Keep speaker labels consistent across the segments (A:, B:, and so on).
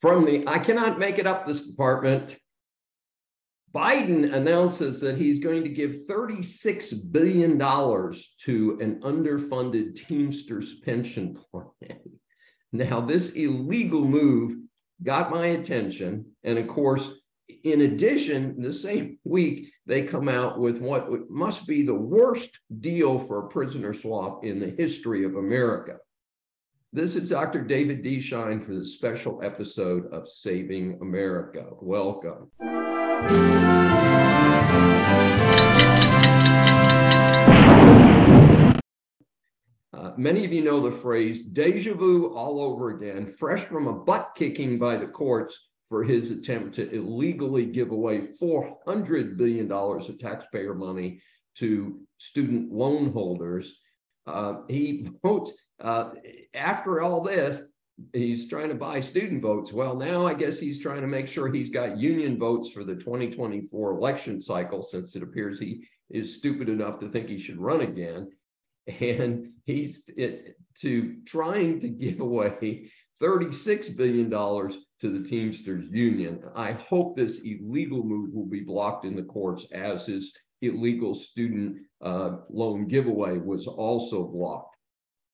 A: From the I cannot make it up this department, Biden announces that he's going to give $36 billion to an underfunded Teamsters pension plan. Now, this illegal move got my attention. And of course, in addition, the same week, they come out with what must be the worst deal for a prisoner swap in the history of America. This is Dr. David D. Schein for the special episode of Saving America. Welcome. Uh, many of you know the phrase deja vu all over again, fresh from a butt kicking by the courts for his attempt to illegally give away $400 billion of taxpayer money to student loan holders. Uh, he votes uh, after all this, he's trying to buy student votes. Well, now I guess he's trying to make sure he's got union votes for the 2024 election cycle, since it appears he is stupid enough to think he should run again. And he's it, to trying to give away $36 billion to the Teamsters Union. I hope this illegal move will be blocked in the courts as his illegal student uh, loan giveaway was also blocked.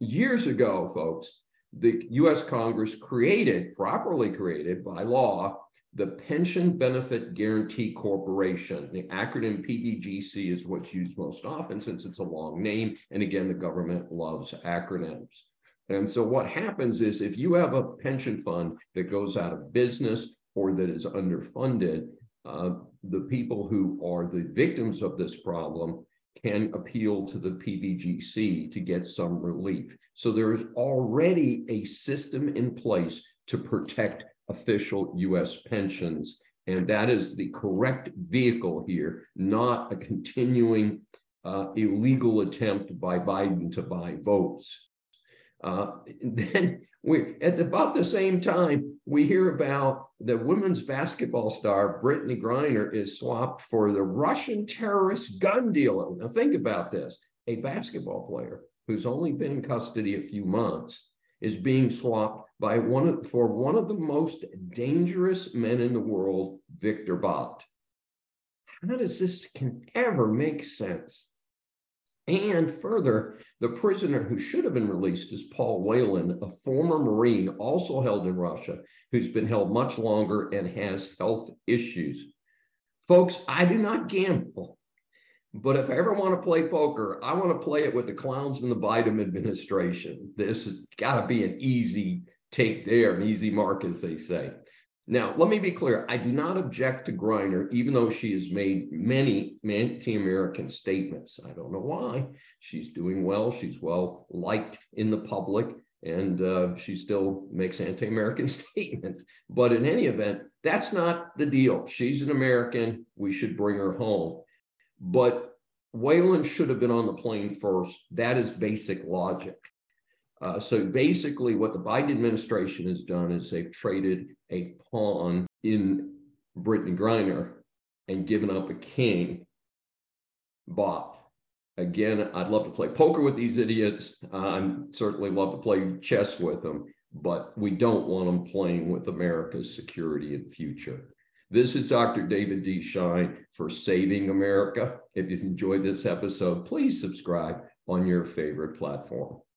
A: Years ago, folks, the US Congress created, properly created by law, the Pension Benefit Guarantee Corporation. The acronym PBGC is what's used most often since it's a long name. And again, the government loves acronyms. And so what happens is if you have a pension fund that goes out of business or that is underfunded, uh, the people who are the victims of this problem can appeal to the PBGC to get some relief. So there is already a system in place to protect official US pensions. And that is the correct vehicle here, not a continuing uh, illegal attempt by Biden to buy votes. Uh, then we, at about the same time, we hear about the women's basketball star Brittney Griner is swapped for the Russian terrorist gun dealer. Now think about this: a basketball player who's only been in custody a few months is being swapped by one of, for one of the most dangerous men in the world, Viktor Bout. How does this can ever make sense? And further, the prisoner who should have been released is Paul Whelan, a former Marine also held in Russia, who's been held much longer and has health issues. Folks, I do not gamble. But if I ever want to play poker, I want to play it with the clowns in the Biden administration. This has got to be an easy take there, an easy mark, as they say. Now, let me be clear. I do not object to Griner, even though she has made many anti-American statements. I don't know why. She's doing well. She's well liked in the public, and uh, she still makes anti-American statements. But in any event, that's not the deal. She's an American. We should bring her home. But Whelan should have been on the plane first. That is basic logic. Uh, so basically, what the Biden administration has done is they've traded a pawn in Brittney Griner and given up a king. But again, I'd love to play poker with these idiots. Uh, I'm certainly love to play chess with them, but we don't want them playing with America's security and future. This is Dr. David D. Schein for Saving America. If you've enjoyed this episode, please subscribe on your favorite platform.